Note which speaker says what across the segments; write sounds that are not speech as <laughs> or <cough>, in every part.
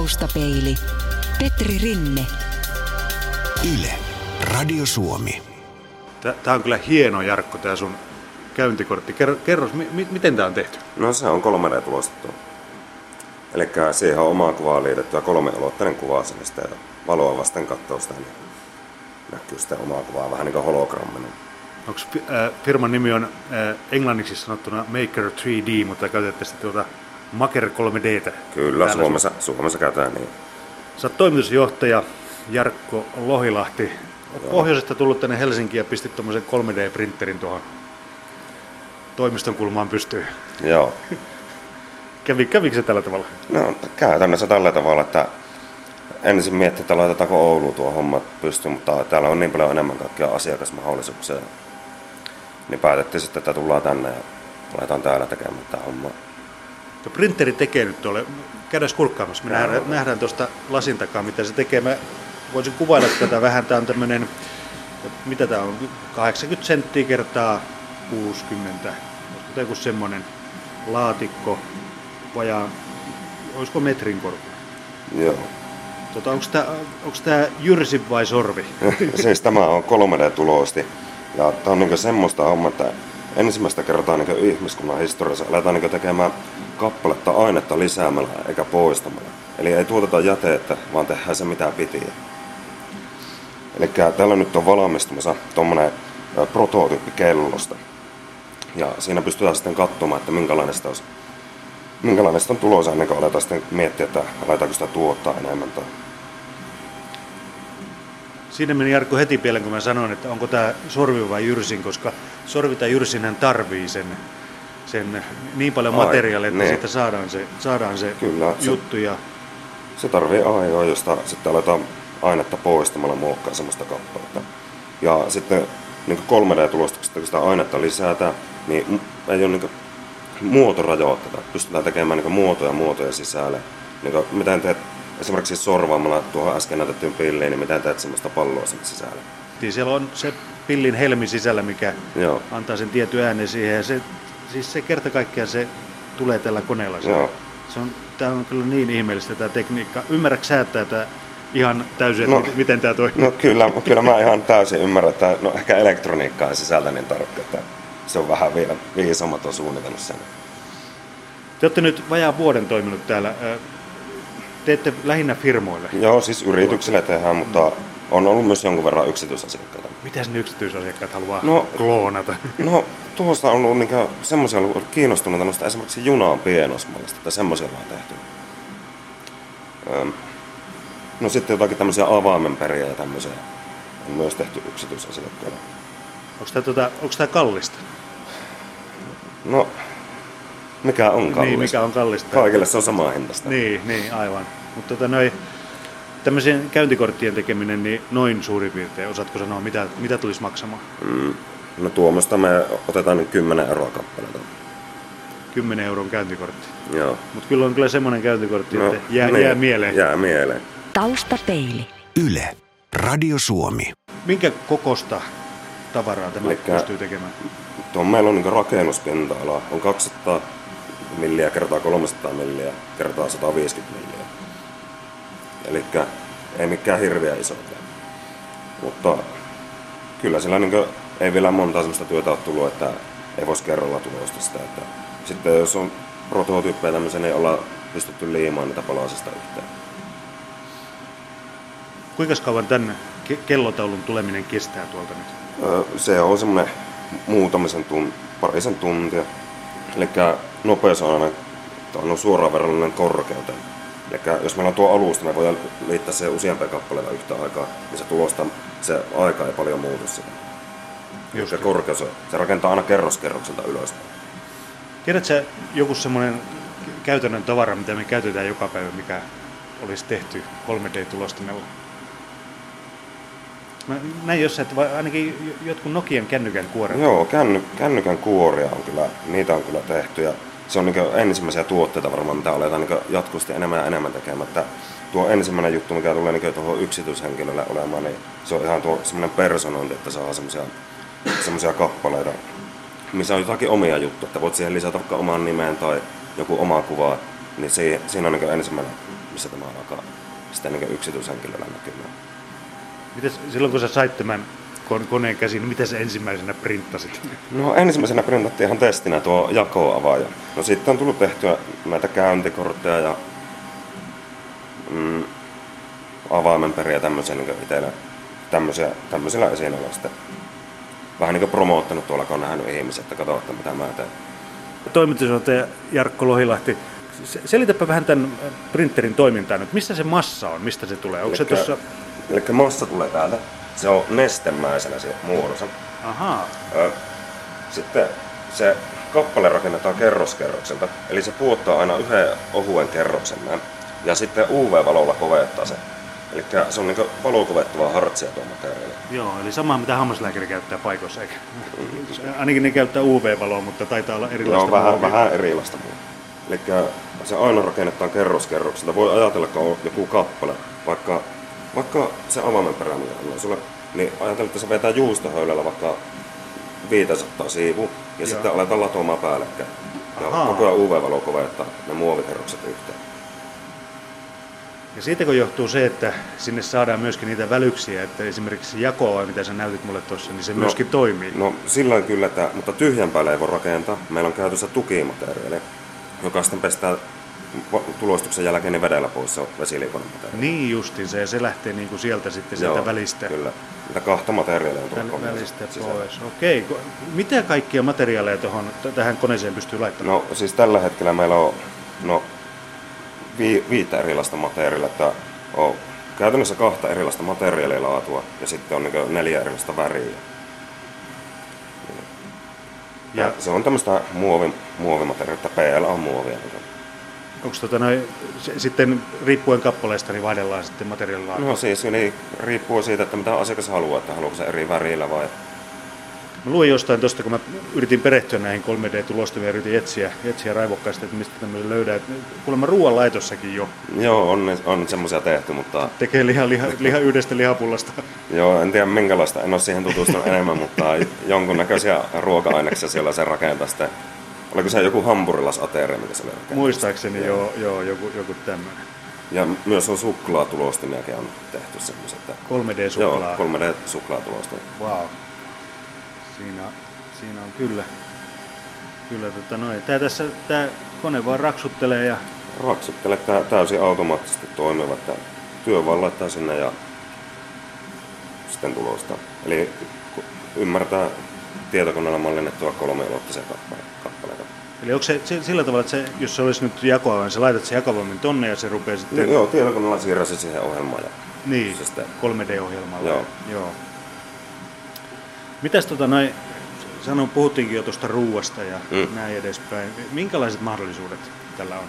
Speaker 1: Taustapeili. Petri Rinne.
Speaker 2: Yle. Radio Suomi.
Speaker 3: Tämä on kyllä hieno, Jarkko, tämä sun käyntikortti. Kerro, kerro mi- miten tämä on tehty?
Speaker 4: No se on 3D-tulostettu. Eli siihen on omaa kuvaa liitetty ja kolme aloitteinen kuva sinne ja valoa vasten katsoo sitä, niin näkyy sitä omaa kuvaa vähän niin kuin hologrammina.
Speaker 3: Onko äh, firman nimi on äh, englanniksi sanottuna Maker 3D, mutta käytätte sitten tuota Maker 3D.
Speaker 4: Kyllä, Suomessa, Suomessa käytetään niin.
Speaker 3: Sä oot toimitusjohtaja Jarkko Lohilahti. Olet pohjoisesta tullut tänne Helsinkiin ja pistit tuommoisen 3D-printerin tuohon toimiston kulmaan pystyyn.
Speaker 4: Joo. <laughs>
Speaker 3: Kävi, kävikö se tällä tavalla?
Speaker 4: No käytännössä tällä tavalla, että ensin miettii, että laitetaanko Oulu tuo homma pystyyn, mutta täällä on niin paljon enemmän kaikkia asiakasmahdollisuuksia. Niin päätettiin sitten, että tullaan tänne ja laitetaan täällä tekemään tämä homma.
Speaker 3: No printeri tekee nyt tuolle. Käydään kurkkaamassa. Me nähdään, nähdään tuosta lasin takaa, mitä se tekee. Mä voisin kuvailla tätä vähän. Tämä on tämmöinen, mitä tämä on, 80 senttiä kertaa 60. Olisiko joku semmoinen laatikko, vajaa, olisiko metrin korkea?
Speaker 4: Joo.
Speaker 3: Tota, onko tämä, onko tämä jyrsi vai sorvi? <laughs>
Speaker 4: siis tämä on 3D-tulosti. Ja tämä on niin semmoista hommaa, että ensimmäistä kertaa niin ihmiskunnan historiassa aletaan niin tekemään kappaletta ainetta lisäämällä eikä poistamalla. Eli ei tuoteta jätettä, vaan tehdään se mitä piti. Eli täällä nyt on valmistumassa tuommoinen prototyyppi kellosta. Ja siinä pystytään sitten katsomaan, että minkälainen sitä, olisi, minkälainen on tulossa ennen kuin aletaan sitten miettiä, että aletaanko sitä tuottaa enemmän. Tai...
Speaker 3: Siinä meni Jarkko heti pieleen, kun mä sanoin, että onko tämä sorvi vai jyrsin, koska sorvi tai jyrsinhän tarvii sen, sen niin paljon materiaalia, että niin. siitä saadaan se, saadaan se Kyllä, juttu.
Speaker 4: Se,
Speaker 3: ja...
Speaker 4: se tarvii ajoa, josta sitten aletaan ainetta poistamalla muokkaa semmoista kappaletta. Ja sitten niin 3D-tulostuksesta, kun sitä ainetta lisätään, niin ei ole niin muotorajoitteita. Pystytään tekemään niin muotoja muotoja sisälle. Niin kuin, miten teet esimerkiksi sorvaamalla tuohon äsken näytettyyn pilliin, niin miten teet semmoista palloa sen sisällä?
Speaker 3: Niin siellä on se pillin helmi sisällä, mikä Joo. antaa sen tietyn äänen siihen. Ja se, siis se kerta kaikkiaan se tulee tällä koneella. Joo. Se on, tämä on kyllä niin ihmeellistä tämä tekniikka. Ymmärrätkö sä, että tämä ihan täysin, no, että miten tämä toimii?
Speaker 4: No kyllä, kyllä mä ihan täysin ymmärrän, että no ehkä elektroniikkaa sisältä niin tarkka, että se on vähän vielä viisammat on suunnitellut sen.
Speaker 3: Te olette nyt vajaa vuoden toiminut täällä. Teette lähinnä firmoille?
Speaker 4: Joo, siis yrityksille tehdään, mutta on ollut myös jonkun verran yksityisasiakkaita.
Speaker 3: Mitä ne yksityisasiakkaat haluaa no, kloonata?
Speaker 4: No, tuosta on ollut niin semmoisia ollut kiinnostuneita noista esimerkiksi junaan pienosmallista, että semmoisia ollaan tehty. no sitten jotakin tämmöisiä avaimenperiä ja tämmöisiä on myös tehty yksityisasiakkailla.
Speaker 3: Onko tämä, tuota, onko tämä kallista?
Speaker 4: No, mikä on kallista?
Speaker 3: Niin, mikä on kallista.
Speaker 4: Kaikille se on sama hintasta.
Speaker 3: Niin, niin aivan. Mutta tota, noi, tämmöisen käyntikorttien tekeminen, niin noin suurin piirtein, osaatko sanoa, mitä, mitä tulisi maksamaan? Mm.
Speaker 4: No tuommoista me otetaan nyt 10 euroa kappaleelta.
Speaker 3: 10 euron käyntikortti.
Speaker 4: Joo.
Speaker 3: Mutta kyllä on kyllä semmoinen käyntikortti, no, että jää, niin, jää mieleen.
Speaker 4: Jää mieleen.
Speaker 1: Taustapeili.
Speaker 2: Yle. Radio Suomi.
Speaker 3: Minkä kokosta tavaraa tämä Elikkä, pystyy tekemään?
Speaker 4: Tuo meillä on niin rakennuspinta-ala. On 200 milliä kertaa 300 milliä kertaa 150 milliä. Eli ei mikään hirveä iso. Mutta kyllä sillä niin ei vielä monta sellaista työtä ole tullut, että ei voisi kerralla tulosta sitä. Että sitten jos on prototyyppejä tämmöisen, niin ollaan pystytty liimaan niitä palasista yhteen.
Speaker 3: Kuinka kauan tämän kellotaulun tuleminen kestää tuolta nyt?
Speaker 4: Se on semmoinen muutamisen tuntia, parisen tuntia. Eli nopeus on aina on suoraan verrallinen korkeuteen. Eli jos meillä on tuo alusta, me voidaan liittää se useampia kappaleita yhtä aikaa, niin se tulosta, se aika ei paljon muutu sitä. Just se korkeus, se rakentaa aina kerroskerrokselta ylös.
Speaker 3: Tiedätkö joku semmoinen käytännön tavara, mitä me käytetään joka päivä, mikä olisi tehty 3D-tulostimella? Mä näin jossain, että ainakin jotkut Nokian kännykän kuoret.
Speaker 4: Joo, känny, kännykän kuoria on kyllä, niitä on kyllä tehty. Ja se on niin ensimmäisiä tuotteita varmaan, mitä aletaan niin jatkuvasti enemmän ja enemmän tekemään. Että tuo ensimmäinen juttu, mikä tulee niin tuohon yksityishenkilölle olemaan, niin se on ihan tuo semmoinen personointi, että saa semmoisia semmoisia kappaleita, missä on jotakin omia juttuja, että voit siihen lisätä vaikka oman nimeen tai joku oma kuva, niin siinä on niin ensimmäinen, missä tämä alkaa sitten niin yksityishenkilöllä näkymään.
Speaker 3: Mites, silloin kun sä sait tämän koneen käsiin, niin mitä sä ensimmäisenä printtasit?
Speaker 4: No ensimmäisenä printattiin ihan testinä tuo jakoavaaja. No sitten on tullut tehtyä näitä käyntikortteja ja mm, avaimenperiä ja tämmöisiä niin itsellä, tämmöisiä, tämmöisillä esineillä sitten vähän niin kuin promoottanut tuolla, kun on nähnyt ihmiset, että katso, että mitä mä teen.
Speaker 3: Toimitusjohtaja Jarkko Lohilahti, selitäpä vähän tämän printerin toimintaa nyt. Mistä se massa on? Mistä se tulee? Onko se tuossa...
Speaker 4: Eli massa tulee täältä. Se on nestemäisenä se muodossa.
Speaker 3: Ahaa.
Speaker 4: Sitten se kappale rakennetaan kerroskerrokselta, eli se puottaa aina yhden ohuen kerroksen näin. Ja sitten UV-valolla kovettaa se. Eli se on niin valokovettavaa hartsia tuo materiaali.
Speaker 3: Joo, eli sama mitä hammaslääkäri käyttää paikoissa, eikä? Ainakin ne käyttää UV-valoa, mutta taitaa olla erilaista
Speaker 4: Joo, vähän, vähän erilaista muuta. Eli se aina rakennetaan kerroskerrokselta. Voi ajatella, että on joku kappale, vaikka, vaikka se avaimen peräminen on sulle, niin ajatella, että se vetää juustohöylällä vaikka 500 siivu ja Joo. sitten aletaan latoamaan päällekkäin. Ja Ahaa. koko ajan UV-valo kovettaa ne muovikerrokset yhteen.
Speaker 3: Ja siitä kun johtuu se, että sinne saadaan myöskin niitä välyksiä, että esimerkiksi jakoa, mitä sä näytit mulle tuossa, niin se no, myöskin toimii.
Speaker 4: No sillä kyllä, että, mutta tyhjän päälle ei voi rakentaa. Meillä on käytössä tukimateriaali, joka sitten pestää tulostuksen jälkeen niin vedellä pois se vesiliikonemateriaali.
Speaker 3: Niin justin se, ja se lähtee niin kuin sieltä sitten sieltä Joo, välistä.
Speaker 4: kyllä. Niitä kahta materiaalia on tullut
Speaker 3: Välistä pois, okei. Okay. Mitä kaikkia materiaaleja tuohon, tähän koneeseen pystyy laittamaan?
Speaker 4: No siis tällä hetkellä meillä on no, vi, viittä erilaista materiaalia, että on käytännössä kahta erilaista materiaalilaatua ja sitten on niin neljä erilaista väriä. Ja, ja se on tämmöistä muovi, muovimateriaalia, PL on muovia.
Speaker 3: Onko tota noin, sitten riippuen kappaleesta, niin vaihdellaan sitten materiaalilaatua?
Speaker 4: No siis niin, riippuu siitä, että mitä asiakas haluaa, että haluaako se eri värillä vai
Speaker 3: Mä luin jostain tuosta, kun mä yritin perehtyä näihin 3D-tulostumiin ja yritin etsiä, etsiä raivokkaasti, että mistä tämmöisen löydää. Kuulemma ruoanlaitossakin jo.
Speaker 4: Joo, on, on semmoisia tehty, mutta...
Speaker 3: Tekee liha, liha, liha yhdestä lihapullasta.
Speaker 4: Joo, en tiedä minkälaista, en ole siihen tutustunut enemmän, mutta jonkunnäköisiä ruoka-aineksia siellä se rakentaa sitten. Oliko se joku hampurilasateria, mitä se oli?
Speaker 3: Muistaakseni joo, joo joku, joku tämmöinen.
Speaker 4: Ja myös on suklaatulostimiakin on tehty semmoiset.
Speaker 3: 3D-suklaa.
Speaker 4: Joo, 3D-suklaatulostimia.
Speaker 3: Wow. Siinä, siinä on kyllä, kyllä tota noin. Tää tässä, tää kone vaan raksuttelee ja...
Speaker 4: Raksuttelee tää täysin automaattisesti toimiva, että työ vaan laittaa sinne ja sitten tulosta. Eli ymmärtää tietokoneella mallinnettua kolmiulottisia kappaleita.
Speaker 3: Eli onko se sillä tavalla, että se, jos se olisi nyt jakoa, niin sä laitat se jakovoimin tonne ja se rupeaa sitten...
Speaker 4: No, joo, tietokoneella siirrä se siihen ohjelmaan. Ja
Speaker 3: niin, se sitten... 3D-ohjelmalla. Joo. joo. Mitäs tota noin, sanon, puhuttiinkin jo tuosta ruuasta ja mm. näin edespäin. Minkälaiset mahdollisuudet tällä on?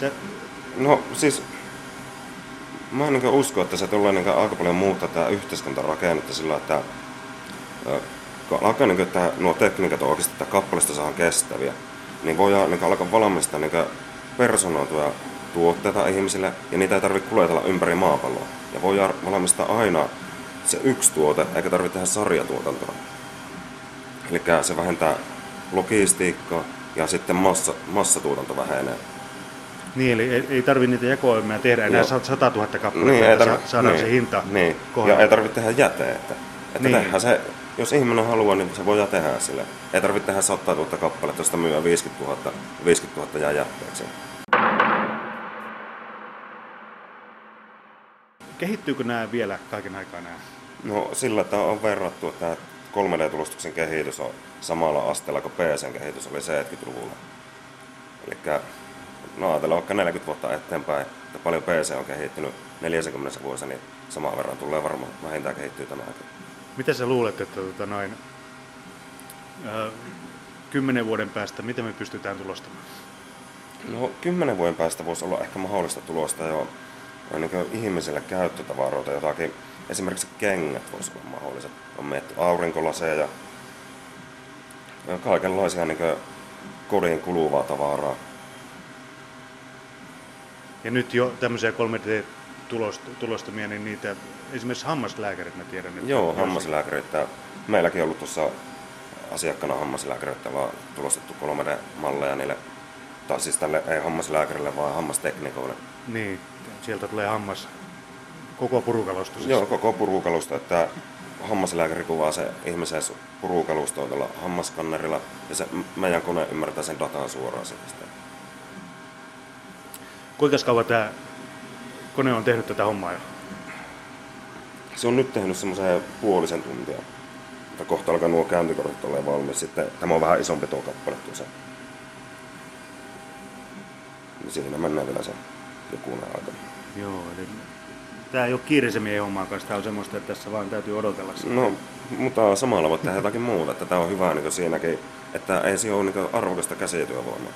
Speaker 3: Te...
Speaker 4: No siis, mä en niin usko, että se tulee niin aika paljon muuttaa tämä yhteiskuntarakennetta sillä, että kun alkaa niin että nuo tekniikat on oikeasti, että kappaleista saadaan kestäviä, niin voidaan niin alkaa valmistaa niin personoituja tuotteita ihmisille, ja niitä ei tarvitse kuljetella ympäri maapalloa. Ja voidaan valmistaa aina se yksi tuote, eikä tarvitse tehdä sarjatuotantoa. Eli se vähentää logistiikkaa ja sitten massa, massatuotanto vähenee.
Speaker 3: Niin, eli ei, ei tarvitse niitä jakoimia tehdä enää Joo. 100 000 kappaletta, niin, ei tarvi, saadaan niin, se hinta
Speaker 4: Niin, kohdalla. ja ei tarvitse tehdä jäteettä. Että niin. se, jos ihminen haluaa, niin se voi tehdä sille. Ei tarvitse tehdä 100 000 kappaletta, josta myy 50 000, 50 000 jää jätteeksi.
Speaker 3: Kehittyykö nämä vielä kaiken aikaa nämä?
Speaker 4: No sillä, että on verrattu, että 3D-tulustuksen kehitys on samalla asteella kuin PCn kehitys oli 70-luvulla. Eli no ajatellaan vaikka 40 vuotta eteenpäin, että paljon PC on kehittynyt 40 vuosina, niin samaan verran tulee varmaan vähintään kehittyy tämäkin.
Speaker 3: Mitä sä luulet, että tota noin, kymmenen vuoden päästä, miten me pystytään tulostamaan?
Speaker 4: No kymmenen vuoden päästä voisi olla ehkä mahdollista tulosta jo niin ihmisille käyttötavaroita, jotakin esimerkiksi kengät voisi olla mahdolliset. On mietitty aurinkolaseja ja kaikenlaisia niin kodin kuluvaa tavaraa.
Speaker 3: Ja nyt jo tämmöisiä 3D-tulostamia, niin niitä esimerkiksi hammaslääkärit mä tiedän. Että
Speaker 4: Joo, hammaslääkäreitä. Meilläkin on ollut tuossa asiakkaana hammaslääkäreitä, vaan tulostettu 3D-malleja niille, tai siis tälle ei hammaslääkärille, vaan hammasteknikoille
Speaker 3: Niin, sieltä tulee hammas. Koko purukalusto siis.
Speaker 4: Joo, koko purukalusto, että hammaslääkäri kuvaa se ihmisen purukalustoa tuolla hammaskannerilla ja se meidän kone ymmärtää sen datan suoraan siitä.
Speaker 3: Kuinka kauan tämä kone on tehnyt tätä hommaa jo?
Speaker 4: Se on nyt tehnyt semmoisen puolisen tuntia. Mutta kohta alkaa nuo käyntikortit olla valmis. Sitten tämä on vähän isompi tuo kappale tuossa. Niin Siinä mennään vielä se jokunen aika.
Speaker 3: Joo, eli tämä ei ole kiireisemmin hommaa kanssa, tämä on semmoista, että tässä vaan täytyy odotella sitä.
Speaker 4: No, mutta samalla voit tehdä jotakin muuta. Että tämä on hyvä niin siinäkin, että ei siinä ole niin arvokasta käsityövoimaa.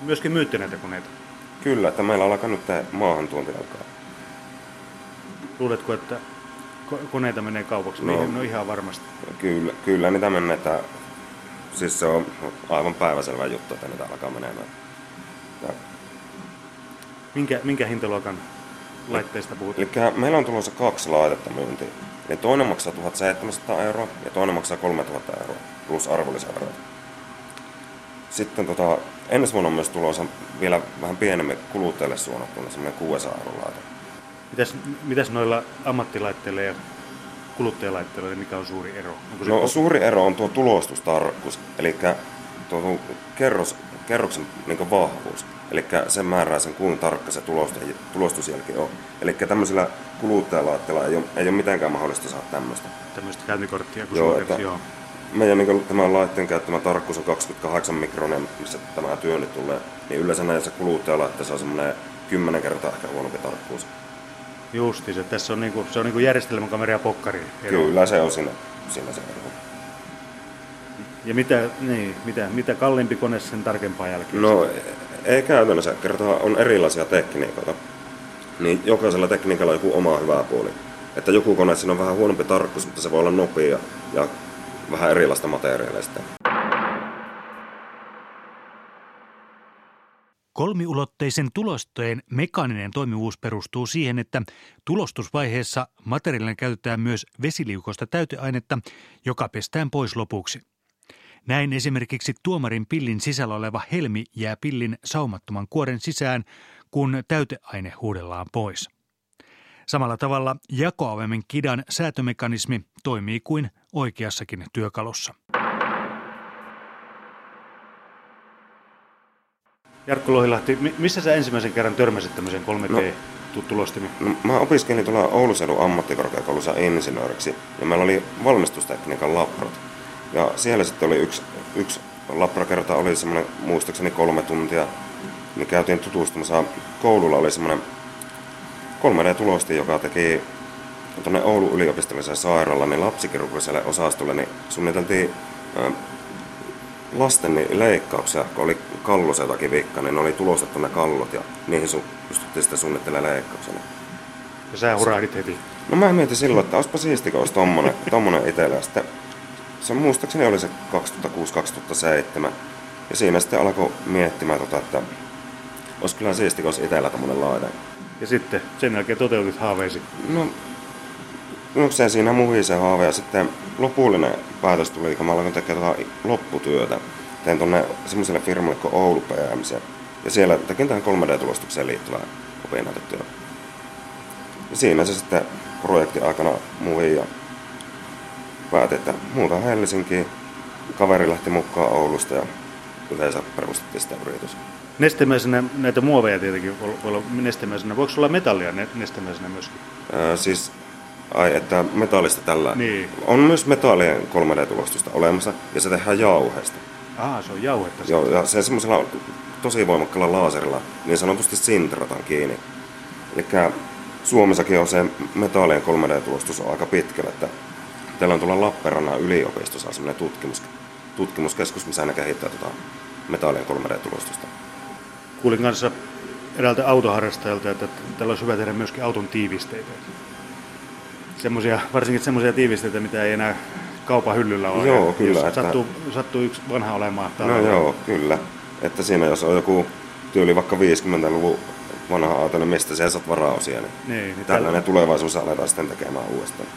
Speaker 3: Myöskin myytte näitä koneita.
Speaker 4: Kyllä, että meillä alkaa nyt tämä maahantuonti alkaa.
Speaker 3: Luuletko, että koneita menee kaupaksi?
Speaker 4: No.
Speaker 3: No, ihan varmasti.
Speaker 4: Kyllä, kyllä niitä menee, että siis se on aivan päiväselvä juttu, että niitä alkaa menemään. Ja,
Speaker 3: Minkä, minkä hintaluokan laitteista puhutaan?
Speaker 4: eli meillä on tulossa kaksi laitetta myyntiin. Niin toinen maksaa 1700 euroa ja toinen maksaa 3000 euroa plus arvonlisäverot. Sitten tota, ensi vuonna on myös tulossa vielä vähän pienemmin kuluttajille suunnattuna semmoinen 600 euron laite.
Speaker 3: Mitäs, mitäs noilla ammattilaitteilla ja kuluttajalaitteilla, niin mikä on suuri ero? Onko se
Speaker 4: No suuri ero on tuo tulostustarkkuus, eli tuo kerros, kerroksen niin vahvuus. Eli se määrää sen, kuinka tarkka se tulostusjälki on. Eli tämmöisillä kuluttajalaitteilla ei ole, ei ole mitenkään mahdollista saada tämmöistä.
Speaker 3: tämmöistä käyntikorttia kuin
Speaker 4: Joo, että-
Speaker 3: joo.
Speaker 4: Meidän niin tämän laitteen käyttämä tarkkuus on 28 mikronia, missä tämä työ nyt tulee. Niin yleensä näissä kuluttajalaitteissa on semmoinen 10 kertaa ehkä huonompi tarkkuus.
Speaker 3: Justi se. Tässä on, niinku, se on niinku järjestelmäkamera ja pokkari.
Speaker 4: Kyllä se on siinä, siinä se ero.
Speaker 3: Ja mitä, niin, mitä, mitä kalliimpi kone, sen tarkempaa jälkeen.
Speaker 4: No ei käytännössä, kertaa on erilaisia tekniikoita. Niin jokaisella tekniikalla on joku oma hyvä puoli. Että joku kone siinä on vähän huonompi tarkkuus, mutta se voi olla nopea ja vähän erilaista materiaaleista.
Speaker 5: Kolmiulotteisen tulostojen mekaaninen toimivuus perustuu siihen, että tulostusvaiheessa materiaalina käytetään myös vesiliukosta täyteainetta, joka pestään pois lopuksi. Näin esimerkiksi tuomarin pillin sisällä oleva helmi jää pillin saumattoman kuoren sisään, kun täyteaine huudellaan pois. Samalla tavalla jakoavemen kidan säätömekanismi toimii kuin oikeassakin työkalussa.
Speaker 3: Jarkko Lohilahti, mi- missä sä ensimmäisen kerran törmäsit tämmöisen 3D-tulostimiin?
Speaker 4: No, mä opiskelin tuolla Ouluseudun ammattikorkeakoulussa insinööriksi ja meillä oli valmistustekniikan labrot. Ja siellä sitten oli yksi, yksi labrakerta, oli semmoinen muistaakseni kolme tuntia, niin käytiin tutustumassa. Koululla oli semmoinen 3D-tulosti, joka teki tuonne Oulun yliopistolliseen sairaalaan, niin lapsikirurgiselle osastolle, niin suunniteltiin lasten leikkauksia, kun oli kallossa jotakin vikka, niin ne oli tulostettu ne kallot ja niihin su- pystyttiin sitten suunnittelemaan leikkauksena.
Speaker 3: Ja sä hurahdit heti.
Speaker 4: No mä mietin silloin, että olisipa siisti, kun olisi tommonen, tommonen itsellä. Ja sitten se muistaakseni oli se 2006-2007. Ja siinä sitten alkoi miettimään, tota, että olisi kyllä siisti, kun olisi itsellä tommonen laite.
Speaker 3: Ja sitten sen jälkeen toteutit haaveesi.
Speaker 4: No, se siinä muhi se haave ja sitten lopullinen päätös tuli, kun mä aloin tekemään tota lopputyötä. Tein tuonne semmoiselle firmalle kuin Oulu PMC. Ja siellä tekin tähän 3D-tulostukseen liittyvää opinnäytetyötä. Ja siinä se sitten projektin aikana muhi ja päätin, että muuta Helsinkiin. Kaveri lähti mukaan Oulusta ja yleensä perustettiin sitä yritys.
Speaker 3: Nestemäisenä näitä muoveja tietenkin voi olla nestemäisenä. Voiko olla metallia ne- nestemäisenä myöskin?
Speaker 4: Öö, siis, ai, että metallista tällä.
Speaker 3: Niin.
Speaker 4: On myös metallien 3D-tulostusta olemassa ja se tehdään jauheesta.
Speaker 3: Aha, se on jauhetta.
Speaker 4: Joo, ja se semmoisella tosi voimakkaalla laaserilla niin sanotusti sintrataan kiinni. Eli Suomessakin on se metallien 3D-tulostus on aika pitkällä, että teillä on tuolla Lappeenrannan yliopistossa semmoinen tutkimus, tutkimuskeskus, missä ne kehittää tuota metallien 3D-tulostusta.
Speaker 3: Kuulin kanssa eräältä autoharrastajalta, että tällä olisi hyvä tehdä myöskin auton tiivisteitä. Semmosia, varsinkin semmoisia tiivisteitä, mitä ei enää kaupan hyllyllä ole.
Speaker 4: Joo, kyllä,
Speaker 3: Jos
Speaker 4: että-
Speaker 3: sattuu, sattuu yksi vanha olemaan.
Speaker 4: No
Speaker 3: talvella.
Speaker 4: joo, kyllä. Että siinä jos on joku tyyli vaikka 50-luvun vanha auto, niin mistä sä saat varaosia, niin,
Speaker 3: Niin, niin
Speaker 4: tällainen tulevaisuus aletaan sitten tekemään uudestaan.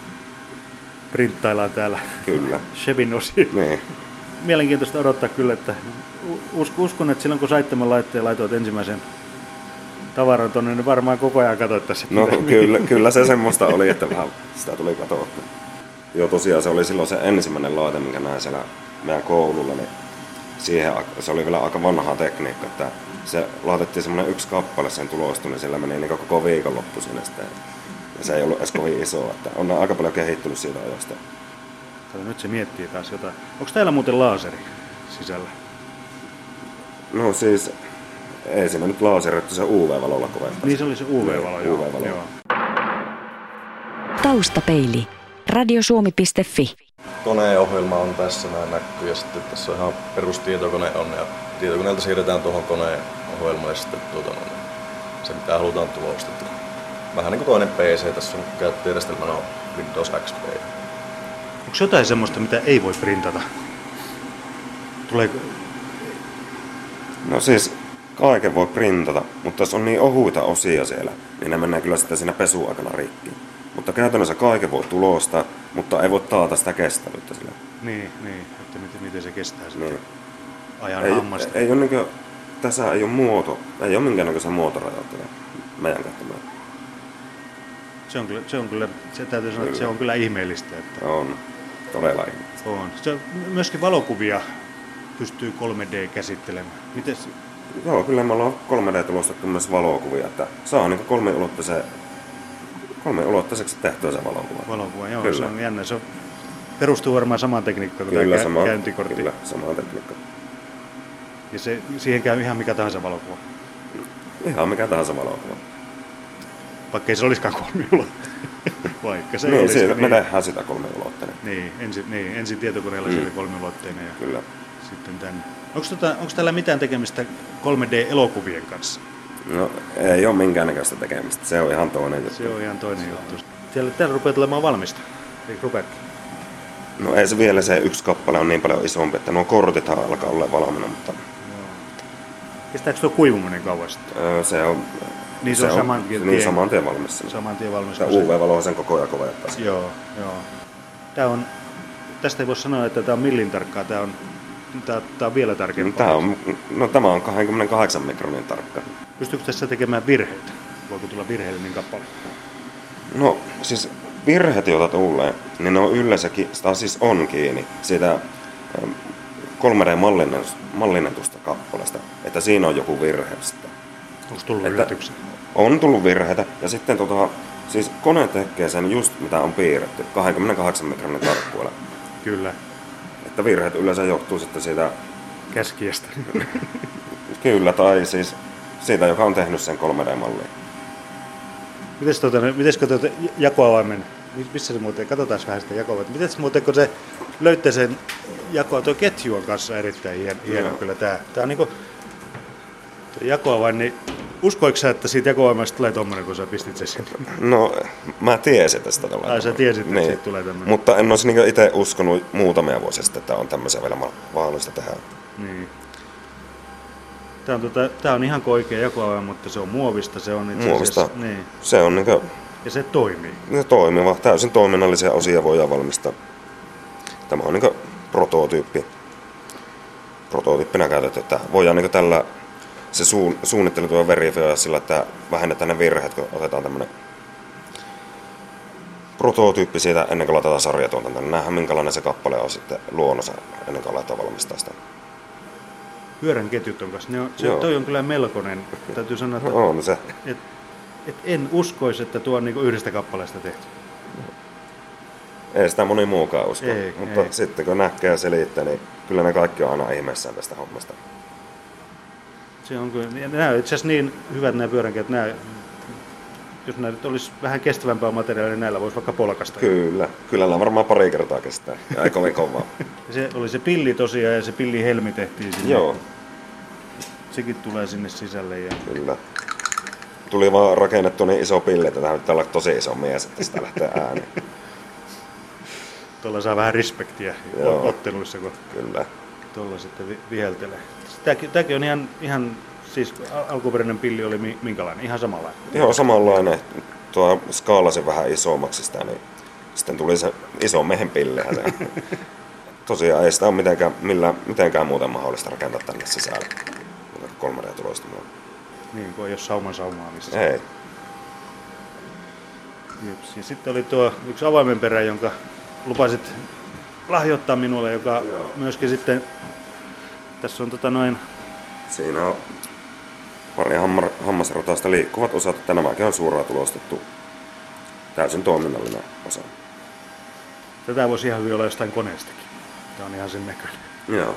Speaker 3: printtaillaan täällä
Speaker 4: Kyllä. <laughs>
Speaker 3: Chevin osia.
Speaker 4: Niin.
Speaker 3: Mielenkiintoista odottaa kyllä, että us- uskon, että silloin kun sait tämän laitteen laitoit ensimmäisen tavaran tonne, niin varmaan koko ajan katsottaisiin.
Speaker 4: No kyllä, kyllä se semmoista oli, että vähän sitä tuli katsottu. Joo, tosiaan se oli silloin se ensimmäinen laite, minkä näin siellä meidän koululla, niin siihen se oli vielä aika vanha tekniikka, että se laitettiin semmoinen yksi kappale sen tulostu, niin sillä meni niin koko viikonloppu sinne sitten. Ja se ei ollut edes kovin iso, että on aika paljon kehittynyt siitä ajasta.
Speaker 3: Kato, nyt se miettii taas jotain. Onko täällä muuten laaseri sisällä?
Speaker 4: No siis, ei siinä nyt laserittu se UV-valolla koventaa.
Speaker 3: Niin se oli se UV-valo, joo.
Speaker 4: UV-valo.
Speaker 3: joo.
Speaker 1: Taustapeili. Radiosuomi.fi.
Speaker 6: koneohjelma on tässä näin näkyy ja sitten tässä on ihan perustietokone on ja tietokoneelta siirretään tuohon koneen ohjelmalle sitten tuota, no, se mitä halutaan tulostetta. Vähän niin kuin toinen PC, tässä on käyttöjärjestelmänä on Windows XP.
Speaker 3: Onko jotain semmoista, mitä ei voi printata? Tuleeko...
Speaker 4: No siis, kaiken voi printata, mutta jos on niin ohuita osia siellä, niin ne menee kyllä sitten siinä pesuaikana rikki. Mutta käytännössä kaiken voi tulostaa, mutta ei voi taata sitä kestävyyttä sillä.
Speaker 3: Niin, niin, että miten, miten se kestää sitten
Speaker 4: Niin.
Speaker 3: ajan
Speaker 4: Ei,
Speaker 3: hammasta.
Speaker 4: ei ole niinkö, tässä ei ole muoto, ei ole minkäännäköisiä muotorajoitteita meidän käyttämään.
Speaker 3: Se on kyllä, se on kyllä, se täytyy sanoa, että se on kyllä ihmeellistä, että
Speaker 4: On todella ihmeellistä.
Speaker 3: on. Se myöskin valokuvia pystyy 3D käsittelemään. Mites,
Speaker 4: Joo, kyllä me ollaan 3D-tulostettu myös valokuvia, että saa niin kolmiulotteisen, kolmiulotteiseksi tehtyä se valokuva.
Speaker 3: valokuva, joo,
Speaker 4: Kyllä.
Speaker 3: se on jännä. Se on, perustuu varmaan samaan tekniikkaan kuin
Speaker 4: Kyllä,
Speaker 3: tämä
Speaker 4: sama,
Speaker 3: käyntikortti.
Speaker 4: kyllä, sama tekniikka.
Speaker 3: Ja se, siihen käy ihan mikä tahansa valokuva.
Speaker 4: Ihan mikä tahansa valokuva.
Speaker 3: Vaikka ei se olisikaan kolmiulotteinen. <laughs> Vaikka se
Speaker 4: niin,
Speaker 3: olisi.
Speaker 4: siitä,
Speaker 3: niin,
Speaker 4: me tehdään sitä kolmiulotteinen.
Speaker 3: niin, ensin, niin, ensin tietokoneella mm. se oli kolmiulotteinen ja
Speaker 4: Kyllä.
Speaker 3: sitten tänne. Onko, tota, onko täällä mitään tekemistä 3D-elokuvien kanssa?
Speaker 4: No, ei ole minkäännäköistä tekemistä. Se on ihan toinen juttu.
Speaker 3: Se on ihan toinen juttu. Siellä, täällä rupeaa tulemaan valmista. Eikö rupeakin?
Speaker 4: No ei se vielä se yksi kappale on niin paljon isompi, että nuo kortithan alkaa olla valmiina, mutta
Speaker 3: Kestääkö tuo kuivuminen kauan sitten?
Speaker 4: öö, se on,
Speaker 3: Niin se on saman tien-
Speaker 4: niin, saman tien valmis.
Speaker 3: Saman tien valmis. Kun se-
Speaker 4: UV-valoa sen koko ajan kovettaa.
Speaker 3: Joo, joo. Tää on, tästä ei voi sanoa, että tämä on millin tarkkaa. Tämä on, tää, tää on vielä tarkempaa.
Speaker 4: Tämä on, no tämä on 28 mikronin tarkka.
Speaker 3: Pystyykö tässä tekemään virheitä? Voiko tulla virheellinen kappale?
Speaker 4: No siis virheet, joita tulee, niin ne on yleensä, ki- tai siis on kiinni siitä ähm, 3D-mallinnetusta kappaleesta, että siinä on joku virhe sitten.
Speaker 3: Onko tullut
Speaker 4: Että-
Speaker 3: yllätyksiä?
Speaker 4: On tullut virheitä, ja sitten tota, siis kone tekee sen just mitä on piirretty, 28 mikronin tarkkuudella.
Speaker 3: Kyllä.
Speaker 4: Että virheet yleensä johtuu sitten siitä,
Speaker 3: Käskijästä. <laughs>
Speaker 4: kyllä, tai siis siitä, joka on tehnyt sen 3D-malliin.
Speaker 3: Mites tuota, mites tuota jakoavaimen, mi- missä se muuten, katsotaan vähän sitä jakoavainta. Miten se muuten, kun se löytää sen jakoa, tuo ketju on kanssa erittäin hieno, hieno kyllä tää. Tää on niinku, jakoavain, niin uskoiko sä, että siitä jakoavaimesta tulee tommonen, kun sä pistit sen sinne?
Speaker 4: No, mä tiesin, että sitä tulee.
Speaker 3: Ai, sä tiesit, että
Speaker 4: niin.
Speaker 3: siitä tulee tämmönen.
Speaker 4: Mutta en olisi niin itse uskonut muutamia vuosia sitten, että on tämmöisiä vielä ma- mahdollista tehdä.
Speaker 3: Niin. Tää on, tota, tää on ihan kuin oikea jakoavain, mutta se on muovista. Se on itse
Speaker 4: Muovista.
Speaker 3: asiassa- Niin.
Speaker 4: Se on niin
Speaker 3: Ja se toimii.
Speaker 4: toimiva, täysin toiminnallisia osia voidaan valmistaa. Tämä on niin prototyyppi. Prototyyppinä käytetty, että voidaan niin tällä se suun, suunnittelu tuo verifioida sillä, että vähennetään ne virheet, kun otetaan tämmöinen prototyyppi siitä ennen kuin laitetaan sarjatuotantoon. Niin nähdään minkälainen se kappale on sitten luonnossa ennen kuin aletaan valmistaa sitä.
Speaker 3: Pyörän ketjut on kanssa. Ne on, se,
Speaker 4: Joo.
Speaker 3: toi on kyllä melkoinen. Täytyy sanoa, että
Speaker 4: on se.
Speaker 3: et, et en uskoisi, että tuo on niinku yhdestä kappaleesta tehty.
Speaker 4: Ei sitä moni muukaan usko.
Speaker 3: Ei,
Speaker 4: Mutta
Speaker 3: ei.
Speaker 4: sitten kun näkee ja selittää, niin kyllä ne kaikki on aina ihmeessään tästä hommasta.
Speaker 3: Se on kyllä, ja nämä on itse asiassa niin hyvät nämä pyöränketjut, nämä, jos nämä nyt olisi vähän kestävämpää materiaalia, niin näillä voisi vaikka polkasta.
Speaker 4: Kyllä. Kyllä nämä varmaan pari kertaa kestää. Ja ei kovin kovaa. <laughs>
Speaker 3: Se oli se pilli tosiaan ja se pilli helmi tehtiin sinne.
Speaker 4: Joo,
Speaker 3: Sekin tulee sinne sisälle. Ja...
Speaker 4: kyllä. Tuli vaan rakennettu niin iso pilli, että tämä pitää olla tosi iso mies, että sitä lähtee ääni.
Speaker 3: Tuolla saa vähän respektiä
Speaker 4: Joo.
Speaker 3: otteluissa, kun
Speaker 4: Kyllä.
Speaker 3: tuolla sitten vi- viheltelee. Tämäkin, tämäkin on ihan, ihan siis al- alkuperäinen pilli oli mi- minkälainen? Ihan samanlainen.
Speaker 4: Joo, samanlainen. Tuo skaalasin vähän isommaksi sitä, niin sitten tuli se iso miehen pillihän se. <laughs> Tosiaan ei sitä ole mitenkään, millään, mitenkään muuten mahdollista rakentaa tänne sisälle. 3D-tulostamalla.
Speaker 3: Niin, kun ei ole sauman saumaamista.
Speaker 4: Ei.
Speaker 3: Jeps. Ja sitten oli tuo yksi avaimenperä, jonka lupasit lahjoittaa minulle, joka Joo. myöskin sitten, tässä on tota noin,
Speaker 4: Siinä on pari hammar, hammasrataista liikkuvat osat, että nämäkin on suoraan tulostettu täysin toiminnallinen osa.
Speaker 3: tätä voisi ihan hyvin olla jostain koneestakin. Tämä on ihan sen näköinen.
Speaker 4: Joo.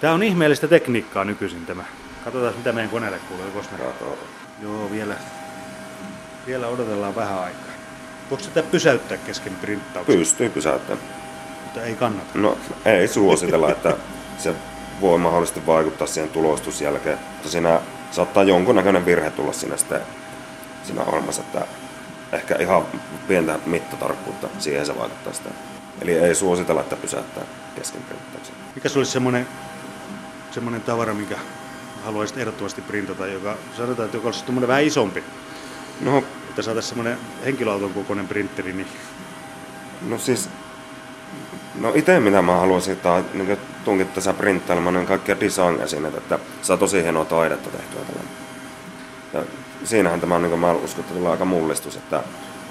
Speaker 3: Tämä on ihmeellistä tekniikkaa nykyisin tämä. Katsotaan mitä meidän koneelle kuuluu. Koska me... Joo, vielä, vielä odotellaan vähän aikaa. Voiko sitä pysäyttää kesken printtauksen?
Speaker 4: Pystyy pysäyttämään.
Speaker 3: Mutta ei kannata.
Speaker 4: No ei suositella, että se voi mahdollisesti vaikuttaa siihen tulostusjälkeen. Mutta siinä saattaa jonkunnäköinen virhe tulla siinä sitten siinä ohjelmassa, että ehkä ihan pientä mittatarkkuutta siihen se vaikuttaa sitä. Eli ei suositella, että pysäyttää kesken printtauksen.
Speaker 3: Mikä se olisi semmoinen, semmoinen tavara, minkä haluaisit ehdottomasti printata, joka sanotaan, että joka olisi semmoinen vähän isompi,
Speaker 4: No,
Speaker 3: että saataisiin semmoinen henkilöauton kokoinen printeri, niin
Speaker 4: no siis, no itse mitä mä haluaisin, että niin tunkit tässä printtailemaan, niin kaikkia design-esineitä, että saa tosi hienoa taidetta tehtyä tällä. Ja siinähän tämä on, niin kuin mä uskon, että tulee aika mullistus, että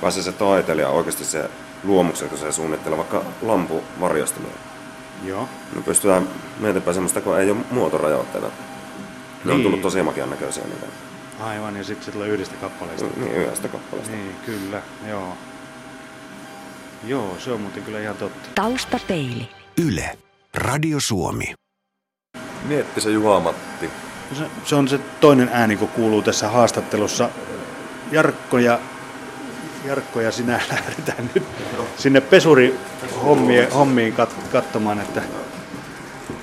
Speaker 4: pääsee se taiteilija oikeasti se luomuksen, kun se suunnittelee vaikka lampuvarjostimia.
Speaker 3: joo.
Speaker 4: Me pystytään mietipä semmoista, kun ei ole muotorajoitteita. Ne on
Speaker 3: Niin.
Speaker 4: tullut tosi makian näköisiä niitä.
Speaker 3: Aivan, ja sitten se tulee yhdestä kappaleesta.
Speaker 4: Niin yhdestä kappaleesta.
Speaker 3: Niin, kyllä, joo. Joo, se on muuten kyllä ihan totta.
Speaker 1: Taustapeili.
Speaker 2: Yle. Radio Suomi.
Speaker 6: Mietti se Juha Matti.
Speaker 3: Se, se on se toinen ääni, kun kuuluu tässä haastattelussa. Jarkko ja, Jarkko ja sinä <laughs> lähdetään nyt sinne pesuri hommiin, hommiin kat, katsomaan, että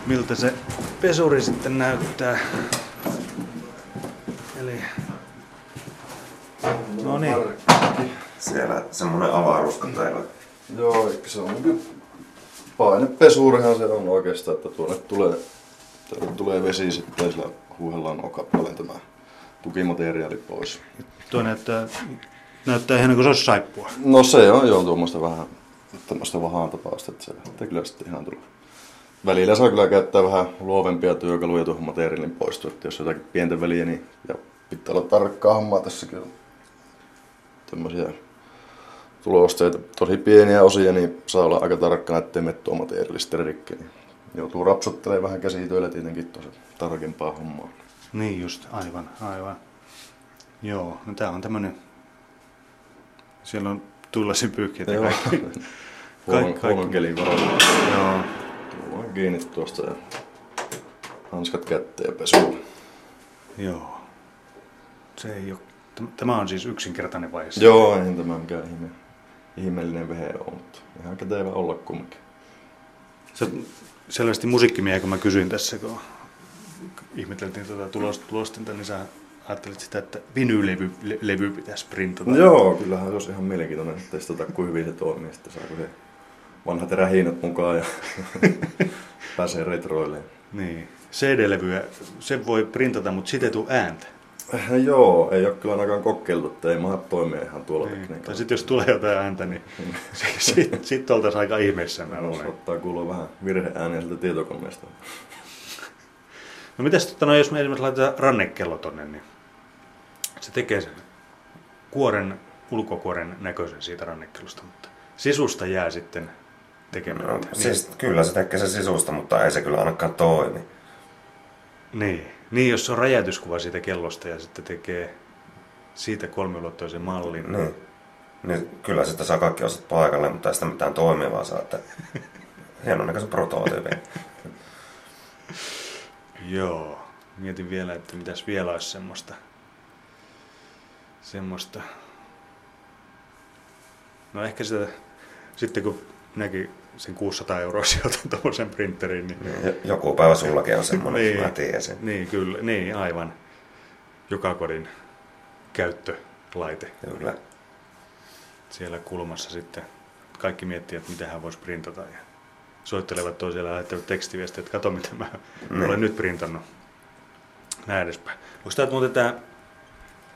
Speaker 3: miltä se pesuri sitten näyttää. Eli... No niin,
Speaker 4: Siellä semmoinen avaruus, kun teillä
Speaker 6: Joo, se on painepesurihan se on oikeastaan, että tuonne tulee, tuonne tulee vesi sitten sillä huuhellaan nuo kappaleen tämä tukimateriaali pois.
Speaker 3: tuo näyttää, näyttää ihan niin kuin se olisi saippua.
Speaker 6: No se on joo tuommoista vähän tämmöistä vahaan tapausta, että se lähtee kyllä sitten ihan tulla. Välillä saa kyllä käyttää vähän luovempia työkaluja tuohon materiaalin poistua, että jos jotakin pientä väliä, niin ja pitää olla tarkkaa hommaa tässä kyllä. Tämmöisiä tulosteita, tosi pieniä osia, niin saa olla aika tarkkana, ettei mene tuo materiaali sitten rikki. Niin joutuu rapsuttelemaan vähän käsitöillä tietenkin tosi tarkempaa hommaa.
Speaker 3: Niin just, aivan, aivan. Joo, no tää on tämmönen... Siellä on tullasin pyyhkeitä ja kaikki. <laughs> Kaikki.
Speaker 6: kelin varalla.
Speaker 3: Joo.
Speaker 6: Tullaan kiinni tuosta ja hanskat kätteen ja pesuun.
Speaker 3: Joo. Se ei ole... täm- Tämä on siis yksinkertainen vaihe.
Speaker 6: Joo, ei tämä mikään ihme, ihmeellinen vehe ole, mutta ihan kätevä olla kumminkin.
Speaker 3: Sä selvästi musiikkimiehiä, kun mä kysyin tässä, kun ihmeteltiin tuota tulos, tulostinta, niin sä ajattelit sitä, että vinylevy le, levy pitäisi printata.
Speaker 6: No joo, kyllähän se olisi ihan mielenkiintoinen testata, kuin hyvin se toimii, sitten saako se vanhat rähinät mukaan ja <laughs> pääsee retroille.
Speaker 3: Niin. CD-levyä, sen voi printata, mutta siitä ei tule ääntä.
Speaker 6: Eh, joo, ei ole kyllä ainakaan kokeiltu, että ei maha toimia ihan tuolla
Speaker 3: Niin.
Speaker 6: tekniikalla.
Speaker 3: Tai sitten jos tulee jotain ääntä, niin sitten <laughs> sit oltaisiin aika ihmeessä, mä
Speaker 6: No,
Speaker 3: luulen.
Speaker 6: saattaa kuulua vähän virheääniä sieltä tietokoneesta.
Speaker 3: No mitäs tota, no, jos me esimerkiksi laitetaan rannekello tonne, niin se tekee sen kuoren, ulkokuoren näköisen siitä rannekellosta, mutta sisusta jää sitten tekemättä.
Speaker 4: No, siis kyllä se tekee se sisusta, mutta ei se kyllä ainakaan toimi.
Speaker 3: Niin. Niin, jos se on räjäytyskuva siitä kellosta ja sitten tekee siitä kolmiulotteisen mallin.
Speaker 4: Niin. niin kyllä sitä saa kaikki osat paikalle, mutta ei sitä mitään toimivaa saa. Että hienon näköisen prototyypin.
Speaker 3: Joo. Mietin vielä, että mitäs vielä olisi semmoista. Semmoista. No ehkä sitä, sitten kun näki sen 600 euroa <laughs> sijoitan tuommoisen printeriin, niin
Speaker 4: Niin, Joku päivä sullakin on semmoinen, niin. mä tiesin.
Speaker 3: Niin, kyllä, niin, aivan. Joka kodin käyttölaite.
Speaker 4: Kyllä.
Speaker 3: Siellä kulmassa sitten kaikki miettii, että mitä hän voisi printata. Ja soittelevat toiselle ja lähettävät tekstiviestiä, että kato mitä mä
Speaker 4: Niin.
Speaker 3: olen nyt printannut. Näin edespäin. Onko tämä muuten tämä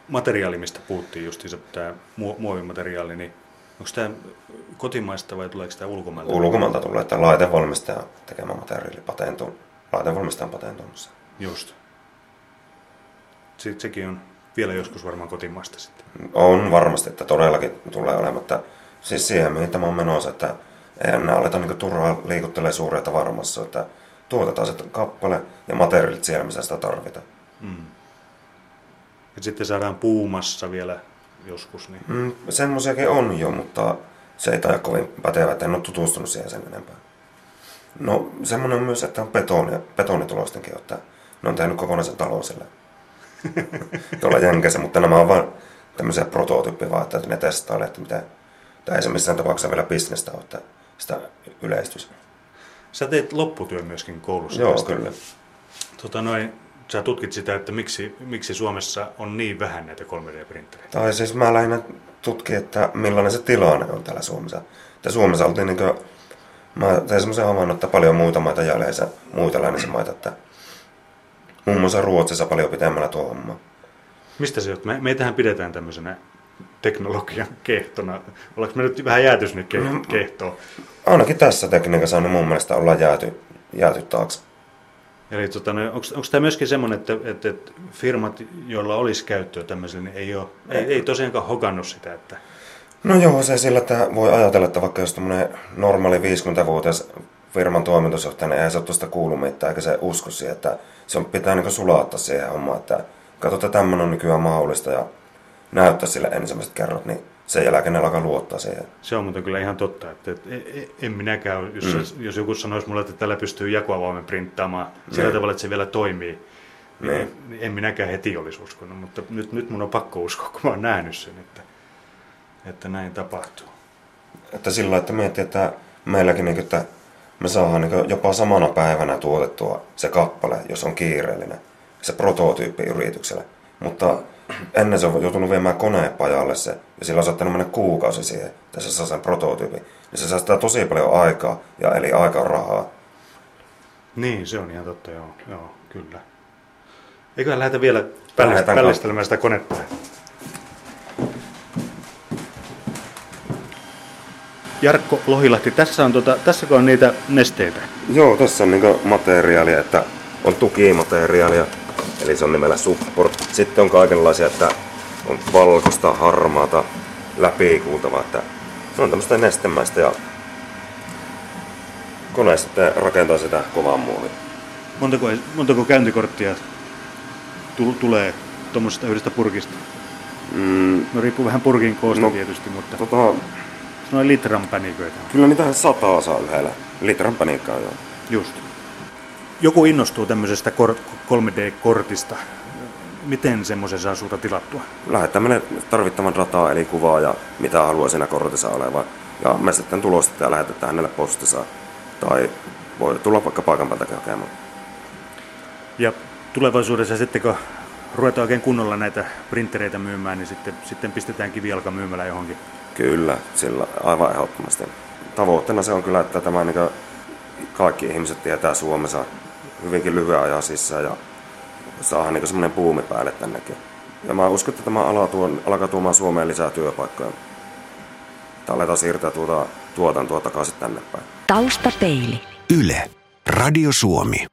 Speaker 3: materiaali, mistä puhuttiin justiinsa, tämä muo- muovimateriaali, niin onko tämä kotimaista vai tuleeko tämä ulkomailta?
Speaker 4: Ulkomailta tulee, että laitevalmistaja tekemä materiaali patentu, laitevalmistajan patentoimassa.
Speaker 3: Just. Sitten sekin on vielä joskus varmaan kotimaasta sitten.
Speaker 4: On varmasti, että todellakin tulee olemaan, mutta siis siihen, mihin tämä on menossa, että eihän nämä aleta niin turhaa liikuttelee suuria tavaramassa, että tuotetaan se kappale ja materiaalit siellä, missä sitä tarvitaan. Mm.
Speaker 3: Ja sitten saadaan puumassa vielä joskus. Niin...
Speaker 4: Mm, semmoisiakin on jo, mutta se ei taida kovin pätevä, että en ole tutustunut siihen sen enempää. No semmoinen on myös, että on betoni, betonitulostenkin, että ne on tehnyt kokonaisen talon sille. <laughs> Tuolla jänkässä, mutta nämä on vain tämmöisiä prototyyppiä vaan, että ne testailee, että mitä, tai ei se missään tapauksessa vielä bisnestä ole, että sitä yleistys.
Speaker 3: Sä teet lopputyön myöskin koulussa.
Speaker 4: Joo,
Speaker 3: tästä.
Speaker 4: kyllä.
Speaker 3: Tota noin, sä tutkit sitä, että miksi, miksi Suomessa on niin vähän näitä 3D-printtereitä.
Speaker 4: Tai siis mä lähinnä tutkin, että millainen se tilanne on täällä Suomessa. Että Suomessa oltiin niin kuin, mä tein semmoisen havainnon, että paljon muita maita jäljessä, muita lännisen maita, että muun muassa Ruotsissa paljon pitemmällä tuo homma.
Speaker 3: Mistä se on? Me, meitähän pidetään tämmöisenä teknologian kehtona. Ollaanko me nyt vähän jääty sinne
Speaker 4: No.
Speaker 3: kehtoon?
Speaker 4: Ainakin tässä tekniikassa niin mun mielestä ollaan jääty, jääty taakse.
Speaker 3: Eli tota, no, onko tämä myöskin semmoinen, että, että, että firmat, joilla olisi käyttöä tämmöiselle, niin ei, ole, ei, ei tosiaankaan hokannut sitä, että
Speaker 4: No joo, se sillä, että voi ajatella, että vaikka jos tämmöinen normaali 50-vuotias firman toimitusjohtaja, niin eihän se ole tuosta kuullut mitään, eikä se usko siihen, että se on, pitää niin sulattaa siihen hommaan, että katsotaan, tämmöinen on nykyään mahdollista ja näyttää sille ensimmäiset kerrat, niin sen jälkeen ne alkaa luottaa siihen.
Speaker 3: se on muuten kyllä ihan totta. Että, että e- e- en minäkään, jos, mm. jos joku sanoisi mulle, että tällä pystyy jakoavaimen printtaamaan sillä
Speaker 4: Niin.
Speaker 3: tavalla, että se vielä toimii, niin,
Speaker 4: Niin.
Speaker 3: en minäkään heti olisi uskonut. Mutta nyt, nyt mun on pakko uskoa, kun mä oon nähnyt sen, että, että näin tapahtuu.
Speaker 4: Että sillä että miettii, että meilläkin, niin, että me saadaan niin jopa samana päivänä tuotettua se kappale, jos on kiireellinen, se prototyyppi yritykselle. Mutta ennen se on joutunut viemään konepajalle se, ja sillä on saattanut mennä kuukausi siihen, että se saa sen prototyypin. Niin se säästää tosi paljon aikaa, ja eli aika rahaa.
Speaker 3: Niin, se on ihan totta, joo, joo kyllä. Eiköhän lähdetä vielä pällist- pällistelemään sitä konetta. Jarkko Lohilahti, tässä on, tota, tässäkö on niitä nesteitä?
Speaker 4: Joo, tässä on niin materiaalia, että on tukimateriaalia, eli se on nimellä support. Sitten on kaikenlaisia, että on valkoista, harmaata, läpikuultavaa, että se on tämmöistä nestemäistä ja kone sitten rakentaa sitä kovaa muovia.
Speaker 3: Montako, montako käyntikorttia tul- tulee tuommoisesta yhdestä purkista?
Speaker 4: Mm,
Speaker 3: No riippuu vähän purkin koosta
Speaker 4: No,
Speaker 3: tietysti, mutta
Speaker 4: tota,
Speaker 3: noin litran päniköitä.
Speaker 4: kyllä niitä sataa saa yhdellä. Litran paniikkaa joo.
Speaker 3: Just. Joku innostuu tämmöisestä kor- 3D-kortista. Miten semmoisen saa sulta tilattua?
Speaker 4: Lähettää meille tarvittavan dataa eli kuvaa ja mitä haluaa siinä kortissa olevan. Ja me sitten tulostetaan ja lähetetään hänelle postissa. Tai voi tulla vaikka paikan päältäkin hakemaan.
Speaker 3: Ja tulevaisuudessa sitten kun ruvetaan oikein kunnolla näitä printtereitä myymään, niin sitten, sitten pistetään kivijalka myymälä johonkin.
Speaker 4: Kyllä, sillä aivan ehdottomasti. Tavoitteena se on kyllä, että tämä niin kaikki ihmiset tietää Suomessa hyvinkin lyhyen ajan sisään ja saadaan niin semmoinen buumi päälle tännekin. Ja mä uskon, että tämä ala tuo, alkaa tuomaan Suomeen lisää työpaikkoja. Että aletaan siirtää tuota tuotantoa takaisin tänne päin.
Speaker 1: Taustapeili.
Speaker 2: Yle. Radio Suomi.